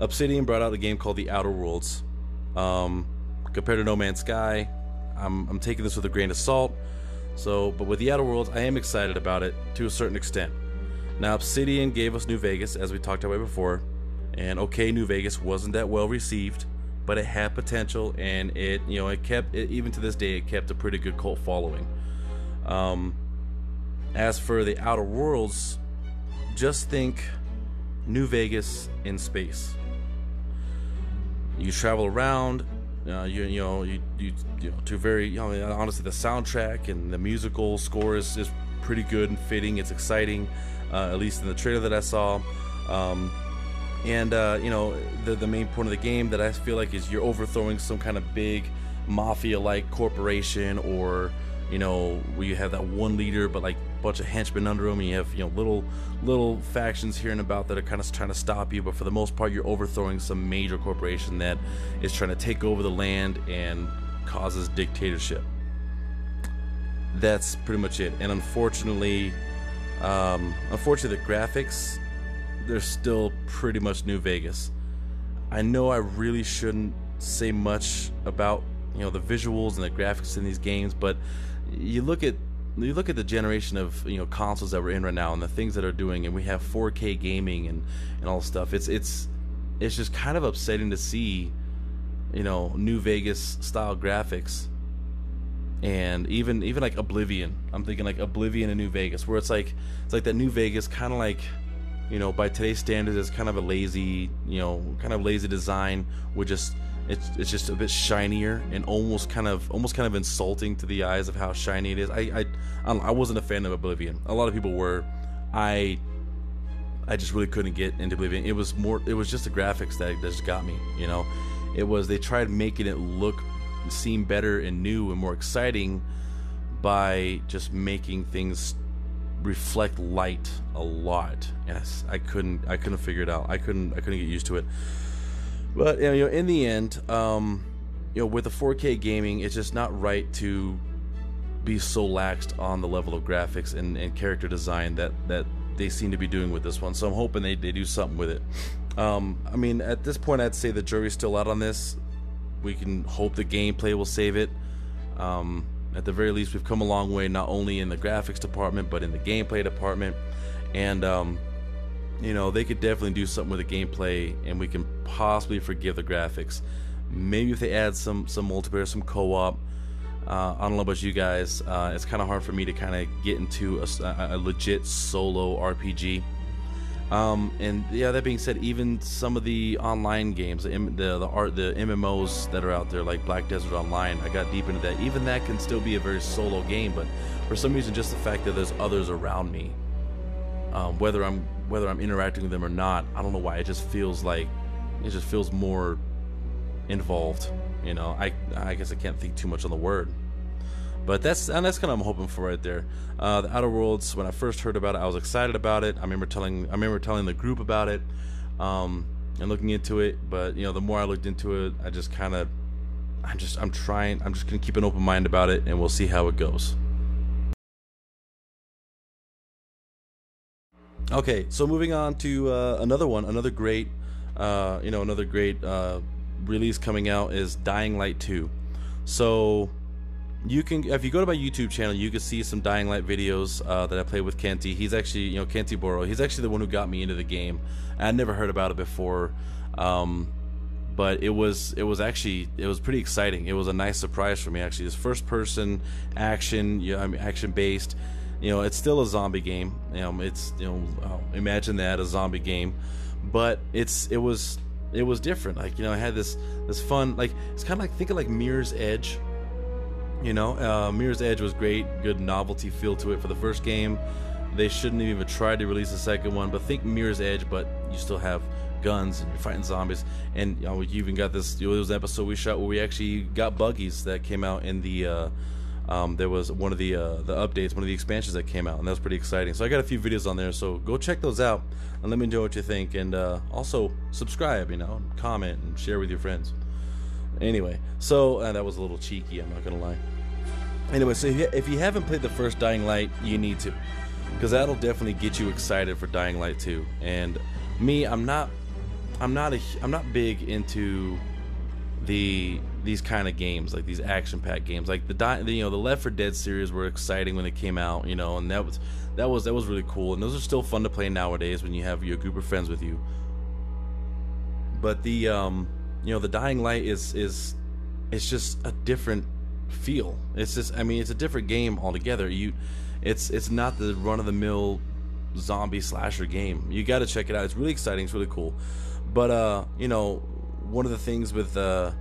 Obsidian brought out a game called The Outer Worlds. Um, compared to No Man's Sky, I'm, I'm taking this with a grain of salt. So, but with The Outer Worlds, I am excited about it to a certain extent. Now, Obsidian gave us New Vegas, as we talked about before, and okay, New Vegas wasn't that well received but it had potential and it you know it kept it, even to this day it kept a pretty good cult following. Um, as for the outer worlds just think new vegas in space. You travel around uh, you, you know you, you, you know to very you know honestly the soundtrack and the musical score is, is pretty good and fitting. It's exciting uh, at least in the trailer that i saw. Um, and uh, you know the the main point of the game that I feel like is you're overthrowing some kind of big mafia-like corporation, or you know where you have that one leader, but like a bunch of henchmen under him, and you have you know little little factions here and about that are kind of trying to stop you. But for the most part, you're overthrowing some major corporation that is trying to take over the land and causes dictatorship. That's pretty much it. And unfortunately, um, unfortunately, the graphics they're still pretty much New Vegas. I know I really shouldn't say much about you know the visuals and the graphics in these games, but you look at you look at the generation of you know consoles that we're in right now and the things that are doing, and we have 4K gaming and and all stuff. It's it's it's just kind of upsetting to see you know New Vegas style graphics and even even like Oblivion. I'm thinking like Oblivion and New Vegas, where it's like it's like that New Vegas kind of like you know, by today's standards, it's kind of a lazy, you know, kind of lazy design with just it's it's just a bit shinier and almost kind of almost kind of insulting to the eyes of how shiny it is. I I I, wasn't a fan of Oblivion. A lot of people were. I I just really couldn't get into Oblivion. It was more it was just the graphics that, that just got me, you know. It was they tried making it look seem better and new and more exciting by just making things reflect light a lot. Yes, I couldn't I couldn't figure it out. I couldn't I couldn't get used to it. But you know, in the end, um, you know, with the 4K gaming, it's just not right to be so laxed on the level of graphics and, and character design that that they seem to be doing with this one. So I'm hoping they, they do something with it. Um, I mean, at this point, I'd say the jury's still out on this. We can hope the gameplay will save it. Um, at the very least, we've come a long way, not only in the graphics department, but in the gameplay department. And, um, you know, they could definitely do something with the gameplay, and we can possibly forgive the graphics. Maybe if they add some some multiplayer, some co-op. Uh, I don't know about you guys. Uh, it's kind of hard for me to kind of get into a, a legit solo RPG. Um, and yeah, that being said, even some of the online games, the the art, the MMOs that are out there, like Black Desert Online, I got deep into that. Even that can still be a very solo game, but for some reason, just the fact that there's others around me, um, whether I'm whether I'm interacting with them or not, I don't know why. It just feels like it just feels more involved. You know, I I guess I can't think too much on the word. But that's and that's kind of I'm hoping for right there. Uh, the Outer Worlds. When I first heard about it, I was excited about it. I remember telling I remember telling the group about it, um, and looking into it. But you know, the more I looked into it, I just kind of I'm just I'm trying. I'm just gonna keep an open mind about it, and we'll see how it goes. Okay, so moving on to uh, another one, another great, uh, you know, another great uh, release coming out is Dying Light 2. So you can if you go to my YouTube channel, you can see some Dying Light videos uh, that I played with Kenty. He's actually you know Kenty Boro. He's actually the one who got me into the game. I'd never heard about it before, um, but it was it was actually it was pretty exciting. It was a nice surprise for me actually. This first person action, yeah, I mean action based. You know, it's still a zombie game. You know, it's you know oh, imagine that a zombie game, but it's it was it was different. Like you know, I had this this fun like it's kind of like think of like Mirror's Edge you know, uh, Mirror's Edge was great, good novelty feel to it for the first game. They shouldn't have even tried to release a second one, but think Mirror's Edge, but you still have guns and you're fighting zombies. And you know, you even got this. It was an episode we shot where we actually got buggies that came out in the. Uh, um, there was one of the uh, the updates, one of the expansions that came out, and that was pretty exciting. So I got a few videos on there, so go check those out and let me know what you think. And uh, also subscribe, you know, comment and share with your friends. Anyway, so uh, that was a little cheeky. I'm not gonna lie. Anyway, so if you haven't played the first Dying Light, you need to, because that'll definitely get you excited for Dying Light 2. And me, I'm not, I'm not a, I'm not big into the these kind of games, like these action-packed games, like the, you know the Left 4 Dead series were exciting when they came out, you know, and that was that was that was really cool, and those are still fun to play nowadays when you have your group of friends with you. But the um, you know, the Dying Light is is it's just a different feel. It's just I mean it's a different game altogether. You it's it's not the run of the mill zombie slasher game. You got to check it out. It's really exciting. It's really cool. But uh, you know, one of the things with uh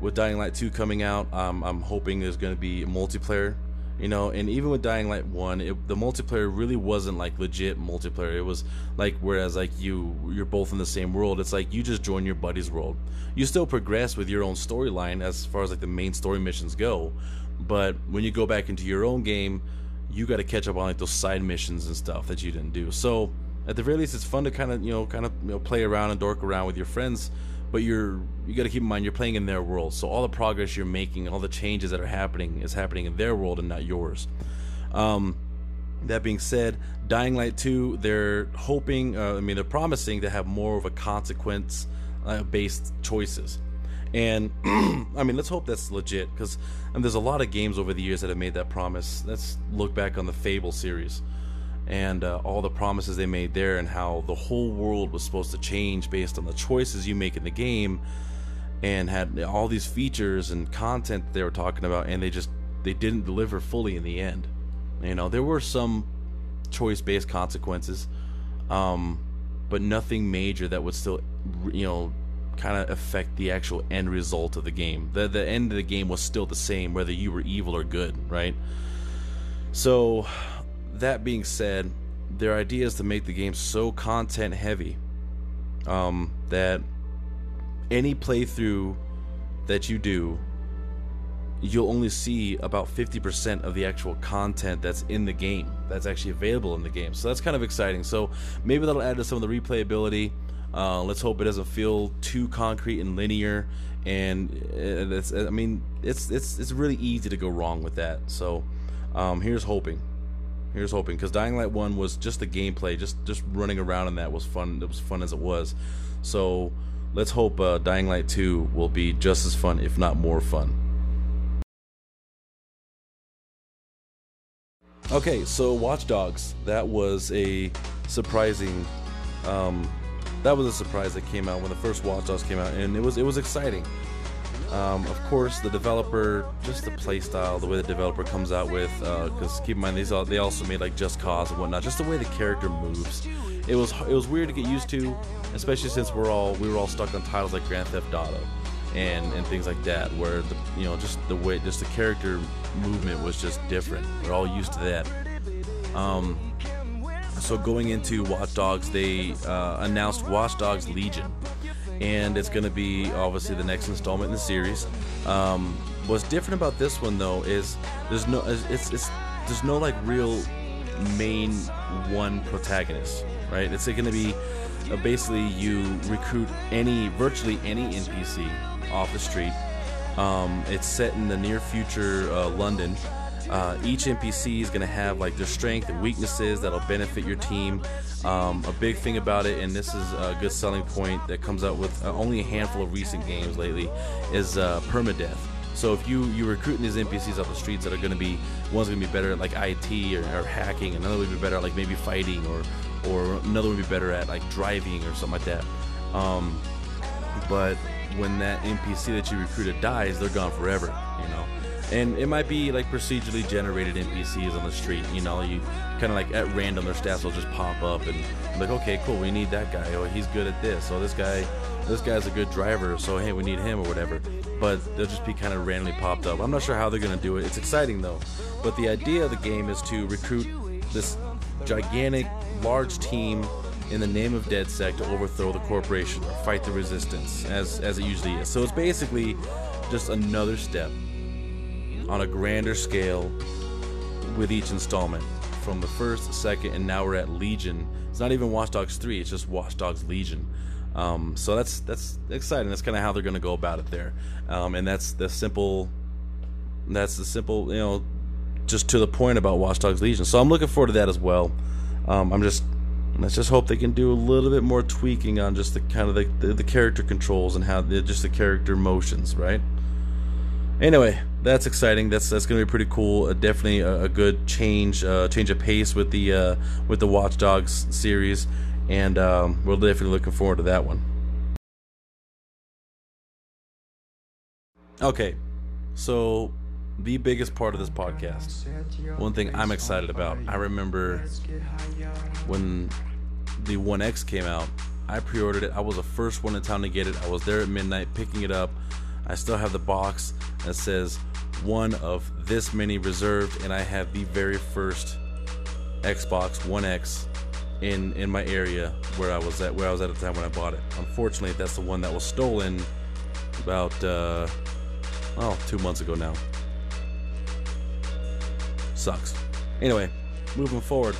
with Dying Light 2 coming out, um, I'm hoping there's going to be multiplayer you know and even with dying light 1 it, the multiplayer really wasn't like legit multiplayer. It was like whereas like you you're both in the same world it's like you just join your buddy's world. You still progress with your own storyline as far as like the main story missions go but when you go back into your own game you got to catch up on like those side missions and stuff that you didn't do. So at the very least it's fun to kind of you know kind of you know play around and dork around with your friends but you're you got to keep in mind you're playing in their world. So all the progress you're making all the changes that are happening is happening in their world and not yours. Um, that being said dying light 2 they're hoping uh, i mean they're promising to have more of a consequence uh, based choices. And i mean let's hope that's legit because there's a lot of games over the years that have made that promise. Let's look back on the fable series and uh, all the promises they made there and how the whole world was supposed to change based on the choices you make in the game and had all these features and content they were talking about and they just they didn't deliver fully in the end. You know there were some choice based consequences um, but nothing major that would still you know kind of affect the actual end result of the game. The the end of the game was still the same whether you were evil or good right? So that being said, their idea is to make the game so content heavy um, that any playthrough that you do, you'll only see about 50% of the actual content that's in the game, that's actually available in the game. So that's kind of exciting. So maybe that'll add to some of the replayability. Uh, let's hope it doesn't feel too concrete and linear. And uh, it's, I mean, it's it's it's really easy to go wrong with that. So um, here's hoping. Here's hoping because Dying Light One was just the gameplay, just just running around and that was fun. It was fun as it was. So let's hope uh, Dying Light Two will be just as fun, if not more fun. Okay, so Watch Dogs. That was a surprising. Um, that was a surprise that came out when the first Watch Dogs came out, and it was it was exciting. Um, of course, the developer, just the playstyle, the way the developer comes out with, because uh, keep in mind these all, they also made like Just Cause and whatnot. Just the way the character moves, it was it was weird to get used to, especially since we're all we were all stuck on titles like Grand Theft Auto, and and things like that, where the you know just the way just the character movement was just different. We're all used to that. Um, so going into Watch Dogs, they uh, announced Watch Dogs Legion and it's going to be obviously the next installment in the series. Um, what's different about this one though is there's no it's, it's there's no like real main one protagonist, right? It's going to be uh, basically you recruit any virtually any NPC off the street. Um, it's set in the near future uh, London. Uh, each NPC is going to have like their strength and weaknesses that'll benefit your team. Um, a big thing about it, and this is a good selling point that comes out with uh, only a handful of recent games lately, is uh, permadeath. So if you you're recruiting these NPCs off the streets that are going to be one's going to be better at like IT or, or hacking, another would be better at like maybe fighting, or or another would be better at like driving or something like that. Um, but when that NPC that you recruited dies, they're gone forever. You know and it might be like procedurally generated NPCs on the street. You know, you kind of like at random their stats will just pop up and like, okay, cool, we need that guy. Oh, he's good at this. Oh, this guy, this guy's a good driver. So hey, we need him or whatever. But they'll just be kind of randomly popped up. I'm not sure how they're gonna do it. It's exciting though. But the idea of the game is to recruit this gigantic, large team in the name of DedSec to overthrow the corporation or fight the resistance, as as it usually is. So it's basically just another step on a grander scale with each installment from the first, second, and now we're at Legion. It's not even Watch Dogs 3, it's just Watch Dogs Legion. Um, so that's that's exciting. That's kind of how they're going to go about it there, um, and that's the simple. That's the simple, you know, just to the point about Watch Dogs Legion. So I'm looking forward to that as well. Um, I'm just let's just hope they can do a little bit more tweaking on just the kind of the, the, the character controls and how the, just the character motions, right? Anyway, that's exciting. That's that's gonna be pretty cool. Uh, definitely a, a, good change, uh, change of pace with the uh, with the Watch Dogs series, and um, we're definitely looking forward to that one. Okay, so the biggest part of this podcast, one thing I'm excited about. I remember when the One X came out. I pre-ordered it. I was the first one in town to get it. I was there at midnight picking it up. I still have the box that says one of this many reserved, and I have the very first Xbox One X in in my area where I was at where I was at the time when I bought it. Unfortunately, that's the one that was stolen about uh, oh two months ago now. Sucks. Anyway, moving forward.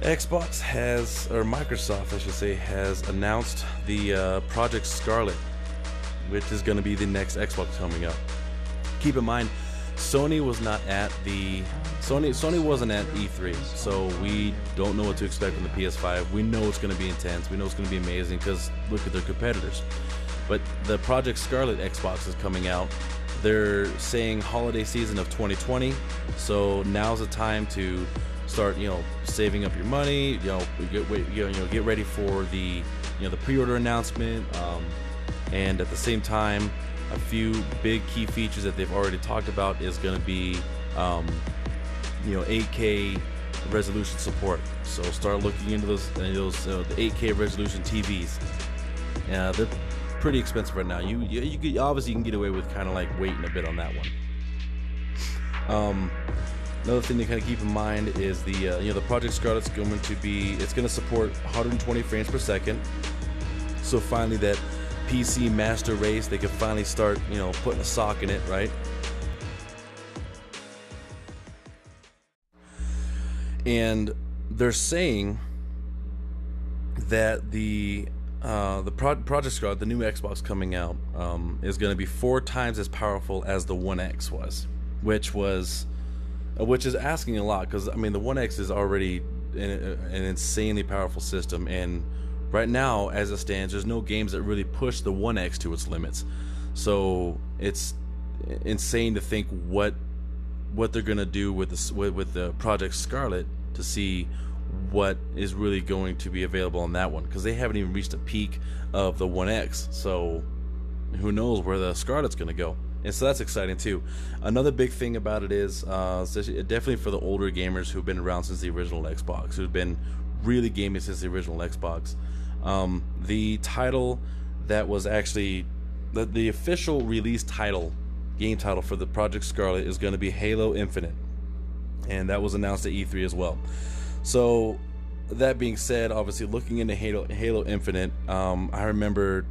Xbox has, or Microsoft, I should say, has announced the uh, Project Scarlett which is going to be the next Xbox coming up. Keep in mind, Sony was not at the Sony Sony wasn't at E3, so we don't know what to expect from the PS5. We know it's going to be intense. We know it's going to be amazing because look at their competitors. But the Project Scarlett Xbox is coming out. They're saying holiday season of 2020, so now's the time to start, you know, saving up your money. You know, get you know, get ready for the you know the pre-order announcement. Um, and at the same time a few big key features that they've already talked about is going to be um, you know 8k resolution support. So start looking into those those uh, the 8k resolution tvs yeah they're pretty expensive right now. You you, you could, obviously you can get away with kind of like waiting a bit on that one. Um Another thing to kind of keep in mind is the uh, you know the Project Scarlett's going to be it's going to support 120 frames per second. So finally that PC master race, they could finally start, you know, putting a sock in it, right? And they're saying that the uh, the Pro- Project Scarlett, the new Xbox coming out, um, is going to be four times as powerful as the One X was, which was uh, which is asking a lot because I mean the One X is already an, an insanely powerful system, and right now, as it stands, there's no games that really push the One X to its limits. So it's insane to think what what they're gonna do with the with, with the Project Scarlett to see what is really going to be available on that one because they haven't even reached a peak of the One X. So who knows where the Scarlett's gonna go? And so that's exciting too. Another big thing about it is uh, definitely for the older gamers who've been around since the original Xbox, who've been really gaming since the original Xbox. Um, the title that was actually the, the official release title, game title for the Project Scarlett is going to be Halo Infinite, and that was announced at E3 as well. So that being said, obviously looking into Halo, Halo Infinite, um, I remember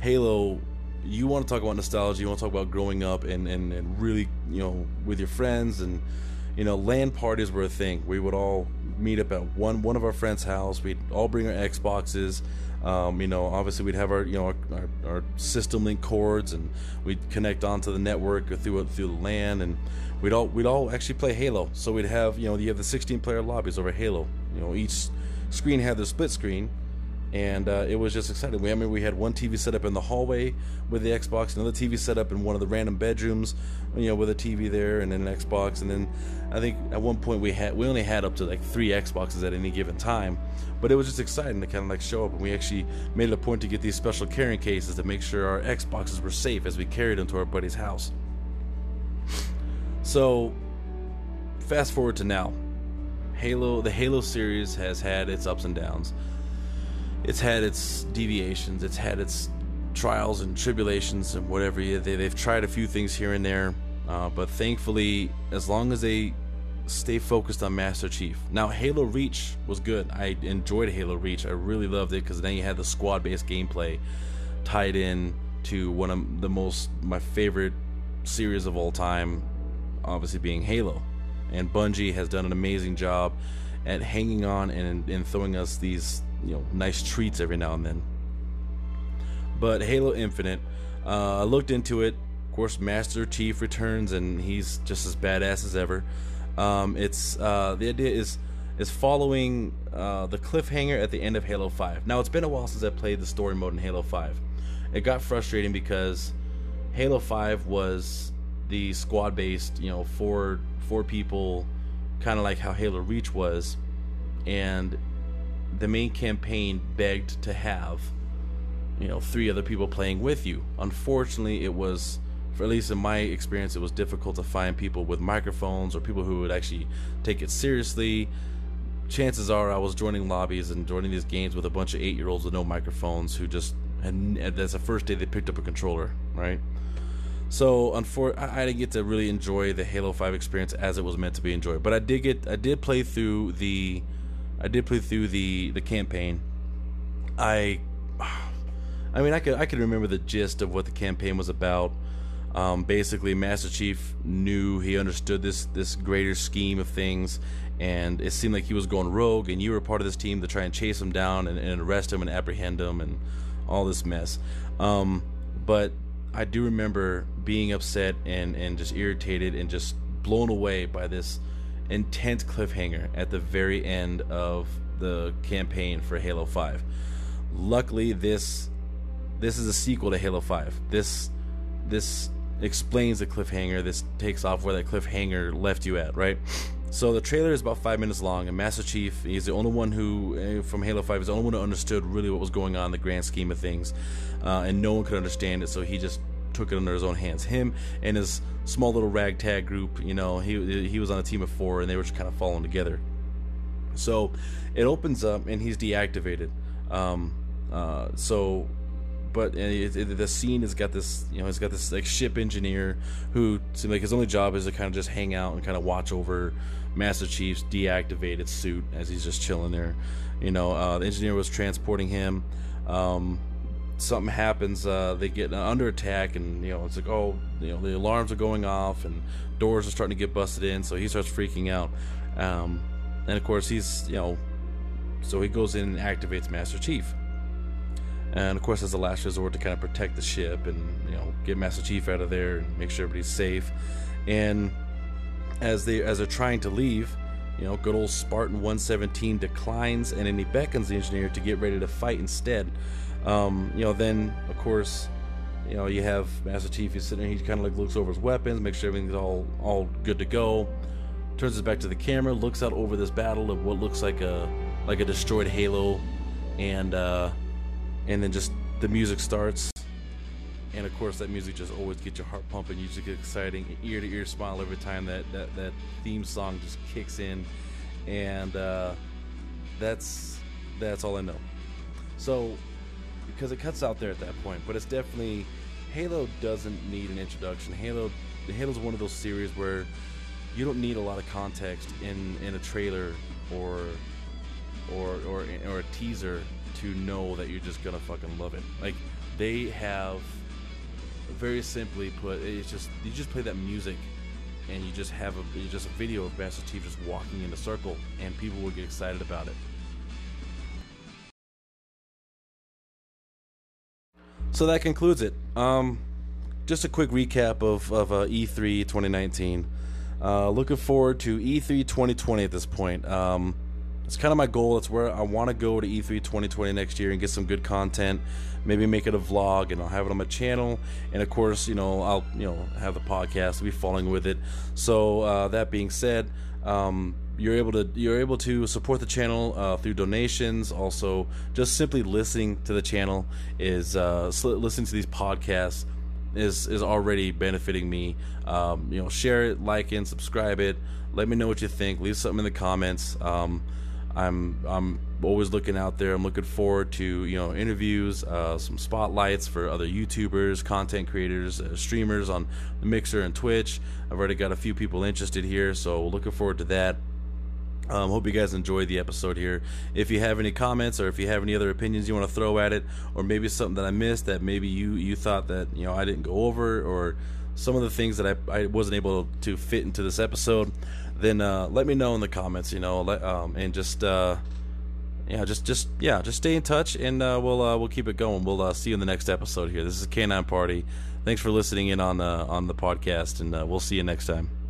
Halo you want to talk about nostalgia, you want to talk about growing up and, and, and really, you know, with your friends and, you know, LAN parties were a thing. We would all meet up at one one of our friends' house. We'd all bring our Xboxes. Um, you know, obviously we'd have our you know our, our, our, system link cords, and we'd connect onto the network or through through the LAN, and we'd all we'd all actually play Halo. So we'd have you know you have the 16 player lobbies over Halo. You know, each screen had their split screen, and uh, it was just exciting. We I mean we had one TV set up in the hallway with the Xbox, another TV set up in one of the random bedrooms, you know, with a TV there and then an Xbox, and then I think at one point we had we only had up to like three Xboxes at any given time, but it was just exciting to kind of like show up, and we actually made it a point to get these special carrying cases to make sure our Xboxes were safe as we carried them to our buddy's house. So, fast forward to now. Halo, the Halo series has had its ups and downs it's had its deviations, it's had its trials and tribulations and whatever. They, they've tried a few things here and there, uh, but thankfully, as long as they stay focused on Master Chief. Now, Halo Reach was good. I enjoyed Halo Reach. I really loved it because then you had the squad-based gameplay tied in to one of the most my favorite series of all time, obviously being Halo. And Bungie has done an amazing job at hanging on and, and throwing us these you know nice treats every now and then. But Halo Infinite, uh, I looked into it. Of course, Master Chief returns, and he's just as badass as ever. Um, it's uh, the idea is is following uh, the cliffhanger at the end of Halo 5. Now, it's been a while since I played the story mode in Halo 5. It got frustrating because Halo 5 was the squad based, you know, four four people, kind of like how Halo Reach was, and the main campaign begged to have you know three other people playing with you. Unfortunately it was for at least in my experience it was difficult to find people with microphones or people who would actually take it seriously. Chances are i was joining lobbies and joining these games with a bunch of eight year olds with no microphones who just and that's the first day they picked up a controller right? So unfor- I, I didn't get to really enjoy the halo 5 experience as it was meant to be enjoyed but i did get i did play through the I did play through the the campaign. I, I mean, I could I could remember the gist of what the campaign was about. Um, basically, Master Chief knew he understood this this greater scheme of things, and it seemed like he was going rogue. And you were part of this team to try and chase him down and, and arrest him and apprehend him and all this mess. Um, but I do remember being upset and and just irritated and just blown away by this intense cliffhanger at the very end of the campaign for Halo 5. Luckily this this is a sequel to Halo 5. This this explains the cliffhanger. This takes off where that cliffhanger left you at, right? So the trailer is about five minutes long, and Master Chief he's the only one who eh, from Halo 5 is the only one who understood really what was going on in the grand scheme of things, uh, and no one could understand it. So he just took it under his own hands. Him and his small little ragtag group, you know, he he was on a team of four, and they were just kind of following together. So it opens up, and he's deactivated. Um, uh, so, but it, it, the scene has got this, you know, it's got this like ship engineer who seems like his only job is to kind of just hang out and kind of watch over Master Chief's deactivated suit as he's just chilling there. You know, uh, the engineer was transporting him. Um, something happens, uh, they get under attack, and you know it's like oh, you know the alarms are going off and doors are starting to get busted in, so he starts freaking out. Um, and of course he's you know, so he goes in and activates Master Chief. And of course, as a last resort to kind of protect the ship and you know get Master Chief out of there and make sure everybody's safe. And as they as they're trying to leave, you know, good old Spartan 117 declines, and then he beckons the engineer to get ready to fight instead. Um, you know, then of course, you know, you have Master Chief. He's sitting there. He kind of like looks over his weapons, makes sure everything's all all good to go. Turns his back to the camera, looks out over this battle of what looks like a like a destroyed Halo, and uh, and then just the music starts. And of course, that music just always gets your heart pumping. You just get exciting, ear to ear smile every time that, that, that theme song just kicks in, and uh, that's that's all I know. So, because it cuts out there at that point, but it's definitely Halo doesn't need an introduction. Halo Halo's one of those series where you don't need a lot of context in in a trailer or or or or a teaser to know that you're just gonna fucking love it. Like they have very simply put, it's just you just play that music and you just have a just a video of Master Chief just walking in a circle and people will get excited about it. So that concludes it. Um, just a quick recap of, of uh, E3 2019. Uh, looking forward to E3 2020 at this point. Um, it's kind of my goal. It's where I want to go to E3 2020 next year and get some good content. Maybe make it a vlog, and I'll have it on my channel. And of course, you know, I'll you know have the podcast. I'll be following with it. So uh, that being said, um, you're able to you're able to support the channel uh, through donations. Also, just simply listening to the channel is uh, listening to these podcasts is is already benefiting me. Um, you know, share it, like it, subscribe it. Let me know what you think. Leave something in the comments. Um, I'm I'm always looking out there. I'm looking forward to you know interviews, uh, some spotlights for other YouTubers, content creators, uh, streamers on the Mixer and Twitch. I've already got a few people interested here, so looking forward to that. Um, hope you guys enjoyed the episode here. If you have any comments or if you have any other opinions you want to throw at it, or maybe something that I missed that maybe you you thought that you know I didn't go over, or some of the things that I, I wasn't able to fit into this episode, then uh, let me know in the comments. You know, let, um, and just uh, yeah, just just yeah, just stay in touch, and uh, we'll uh, we'll keep it going. We'll uh, see you in the next episode here. This is K9 Party. Thanks for listening in on the on the podcast, and uh, we'll see you next time.